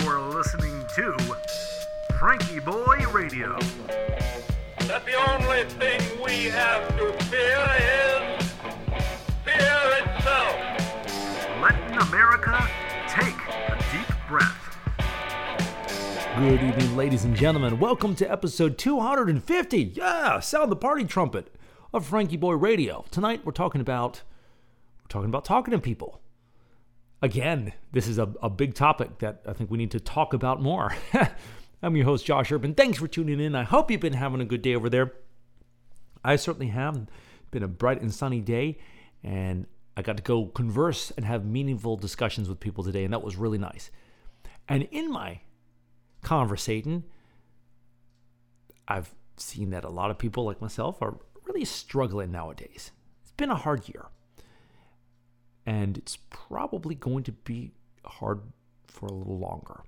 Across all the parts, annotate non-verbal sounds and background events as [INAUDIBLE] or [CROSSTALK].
You're listening to FrankieBoi Radio. that the only thing we have to fear is fear itself. Letting America take a deep breath. Good evening, ladies and gentlemen. Welcome to episode 250. Yeah, sound the party trumpet of FrankieBoi Radio. Tonight we're talking about we're talking about talking to people. Again, this is a, a big topic that I think we need to talk about more. [LAUGHS] I'm your host, Josh Urban. Thanks for tuning in. I hope you've been having a good day over there. I certainly have. Been a bright and sunny day, and I got to go converse and have meaningful discussions with people today, and that was really nice. And in my conversating, I've seen that a lot of people like myself are really struggling nowadays. It's been a hard year. And it's probably going to be hard for a little longer.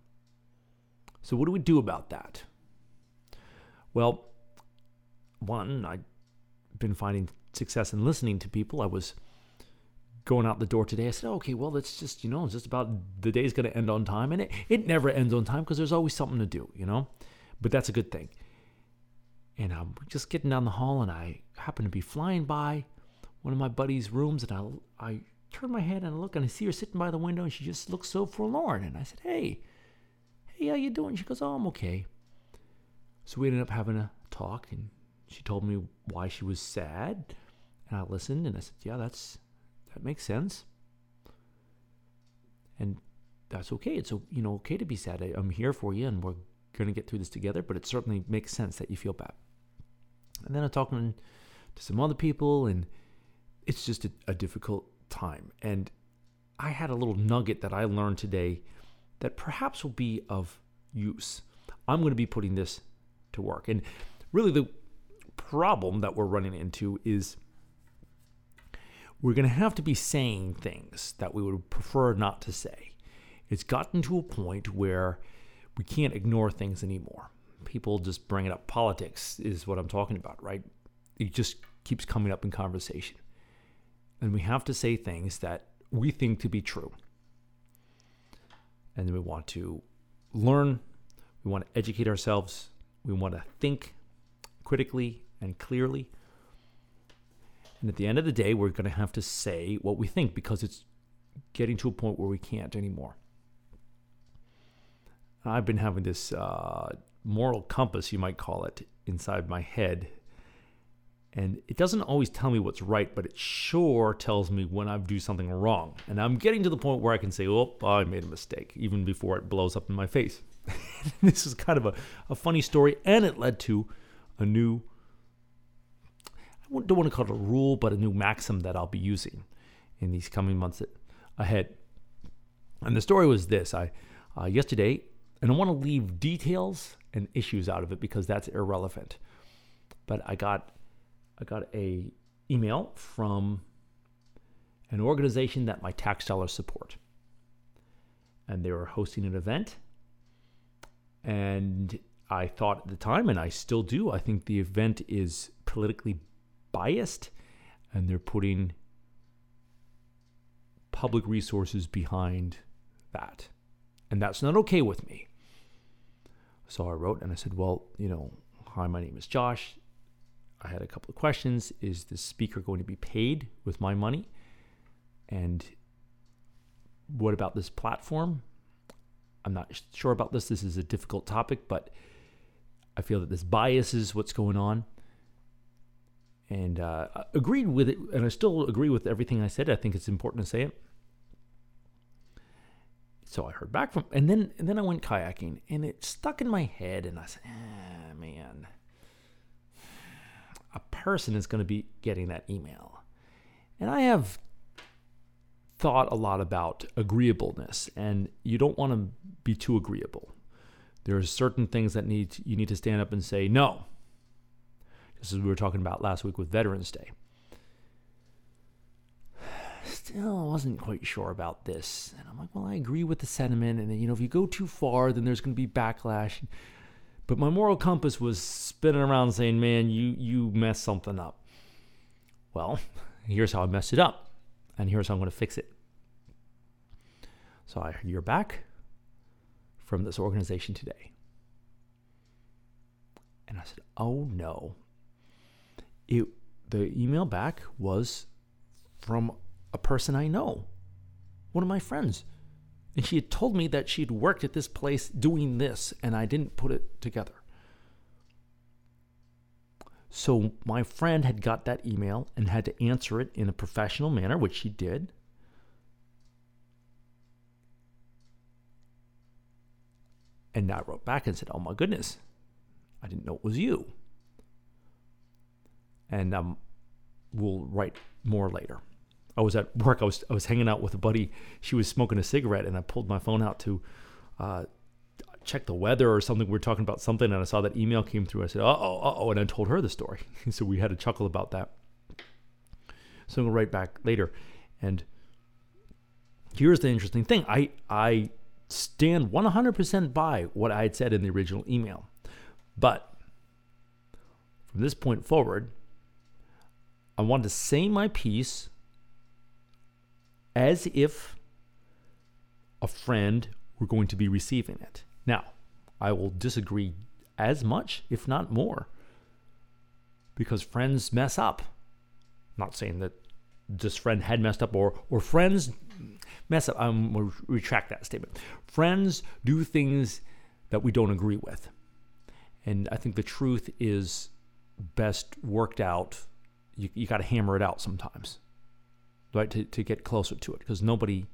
So, what do we do about that? Well, one, I've been finding success in listening to people. I was going out the door today. I said, okay, well, it's just, you know, it's just about the day's going to end on time. And it, it never ends on time because there's always something to do, you know? But that's a good thing. And I'm just getting down the hall and I happen to be flying by one of my buddy's rooms and I, I turn my head and I look and I see her sitting by the window and she just looks so forlorn. And I said, hey, hey, how you doing? She goes, oh, I'm okay. So we ended up having a talk and she told me why she was sad. And I listened and I said, yeah, that's, that makes sense. And that's okay. It's you know okay to be sad. I, I'm here for you, and we're gonna get through this together. But it certainly makes sense that you feel bad. And then I'm talking to some other people, and it's just a, a difficult time. And I had a little nugget that I learned today that perhaps will be of use. I'm going to be putting this to work. And really, the problem that we're running into is we're going to have to be saying things that we would prefer not to say. It's gotten to a point where we can't ignore things anymore. People just bring it up. Politics is what I'm talking about, right? It just keeps coming up in conversation. And we have to say things that we think to be true. And then we want to learn, we want to educate ourselves, we want to think critically and clearly. And at the end of the day, we're going to have to say what we think because it's getting to a point where we can't anymore. I've been having this uh, moral compass, you might call it, inside my head. And it doesn't always tell me what's right, but it sure tells me when I do something wrong. And I'm getting to the point where I can say, oh, I made a mistake, even before it blows up in my face. [LAUGHS] this is kind of a, a funny story, and it led to a new I don't want to call it a rule, but a new maxim that I'll be using in these coming months ahead. And the story was this: I uh, yesterday, and I want to leave details and issues out of it because that's irrelevant. But I got I got a email from an organization that my tax dollars support, and they were hosting an event. And I thought at the time, and I still do, I think the event is politically biased and they're putting public resources behind that. And that's not okay with me. So I wrote and I said, Well, you know, hi, my name is Josh. I had a couple of questions. Is the speaker going to be paid with my money? And what about this platform? I'm not sure about this. This is a difficult topic, but I feel that this biases what's going on and uh, agreed with it, and I still agree with everything I said. I think it's important to say it. So I heard back from, and then and then I went kayaking, and it stuck in my head, and I said, ah, "Man, person is going to be getting that email," and I have thought a lot about agreeableness, and you don't want to be too agreeable. There are certain things that need you need to stand up and say no just as we were talking about last week with Veterans Day. [SIGHS] Still wasn't quite sure about this. And I'm like, well, I agree with the sentiment. And then, you know, if you go too far, then there's going to be backlash. But my moral compass was spinning around saying, man, you, you messed something up. Well, [LAUGHS] here's how I messed it up. And here's how I'm going to fix it. So I hear back from this organization today. And I said, Oh no. It, the email back was from a person I know, one of my friends. And she had told me that she'd worked at this place doing this, and I didn't put it together. So my friend had got that email and had to answer it in a professional manner, which she did. And I wrote back and said, Oh my goodness, I didn't know it was you. And um, we'll write more later. I was at work. I was I was hanging out with a buddy. She was smoking a cigarette, and I pulled my phone out to uh, check the weather or something. We were talking about something, and I saw that email came through. I said, "Uh oh, uh oh," and I told her the story. [LAUGHS] so we had a chuckle about that. So I'm gonna write back later, and here's the interesting thing. I I stand 100% by what I had said in the original email, but from this point forward, I want to say my piece as if a friend were going to be receiving it. Now, I will disagree as much, if not more, because friends mess up. I'm not saying that this friend had messed up or or friends mess up. I'm to retract that statement. Friends do things that we don't agree with. And I think the truth is best worked out. You, you got to hammer it out sometimes, right? To, to get closer to it because nobody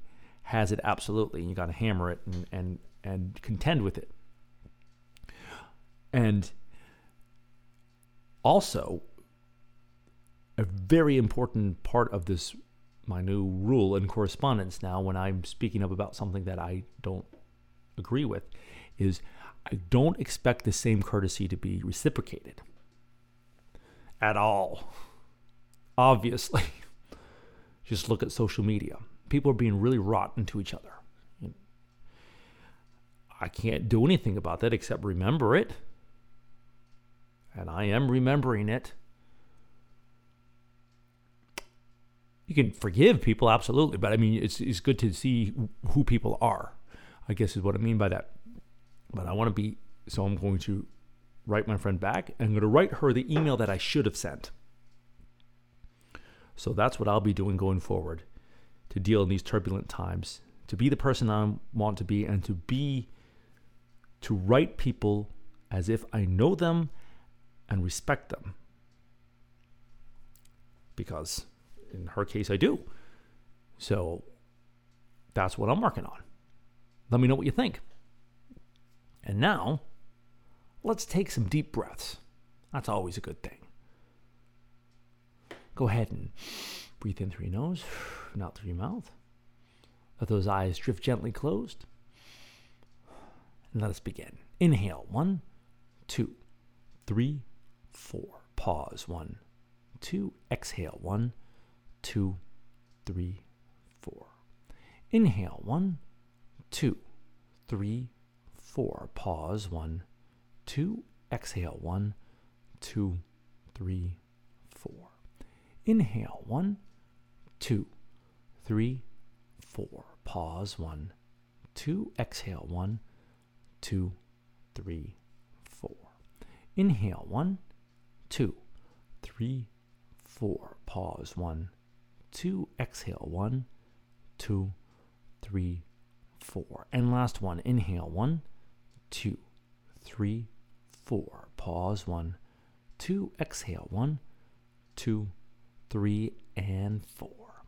has it absolutely. You got to hammer it and, and, and contend with it. And also, a very important part of this my new rule in correspondence now when I'm speaking up about something that I don't agree with is I don't expect the same courtesy to be reciprocated at all. Obviously. [LAUGHS] Just look at social media. People are being really rotten to each other. I can't do anything about that except remember it. And I am remembering it. you can forgive people absolutely but i mean it's, it's good to see who people are i guess is what i mean by that but i want to be so i'm going to write my friend back i'm going to write her the email that i should have sent so that's what i'll be doing going forward to deal in these turbulent times to be the person i want to be and to be to write people as if i know them and respect them because in her case, I do. So that's what I'm working on. Let me know what you think. And now, let's take some deep breaths. That's always a good thing. Go ahead and breathe in through your nose, [SIGHS] and out through your mouth. Let those eyes drift gently closed. And let us begin. Inhale. One, two, three, four. Pause. One, two. Exhale. One, two, three, four. Inhale, one, two, three, four. Pause, one, two. Exhale, one, two, three, four. Inhale, one, two, three, four. Pause, one, two. Exhale, one, two, three, four. Inhale, one, two, three, four. Pause, one, two, exhale, one, two, three, four. And last one, inhale, one, two, three, four. Pause, one, two, exhale, one, two, three, and four.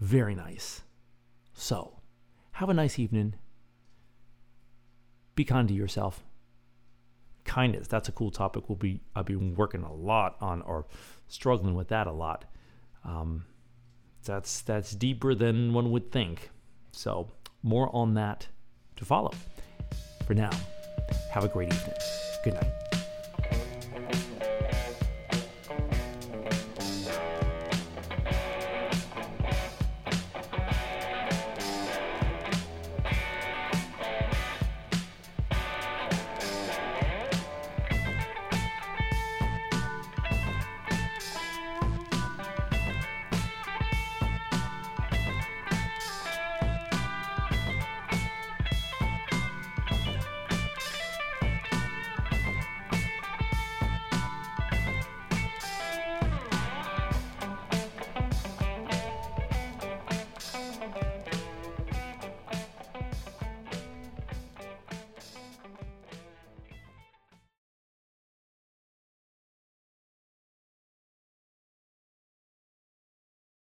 Very nice. So, have a nice evening. Be kind to yourself. Kindness, that's a cool topic. We'll be I've been working a lot on or struggling with that a lot um, that's that's deeper than one would think. So more on that to follow. For now, have a great evening. Good night.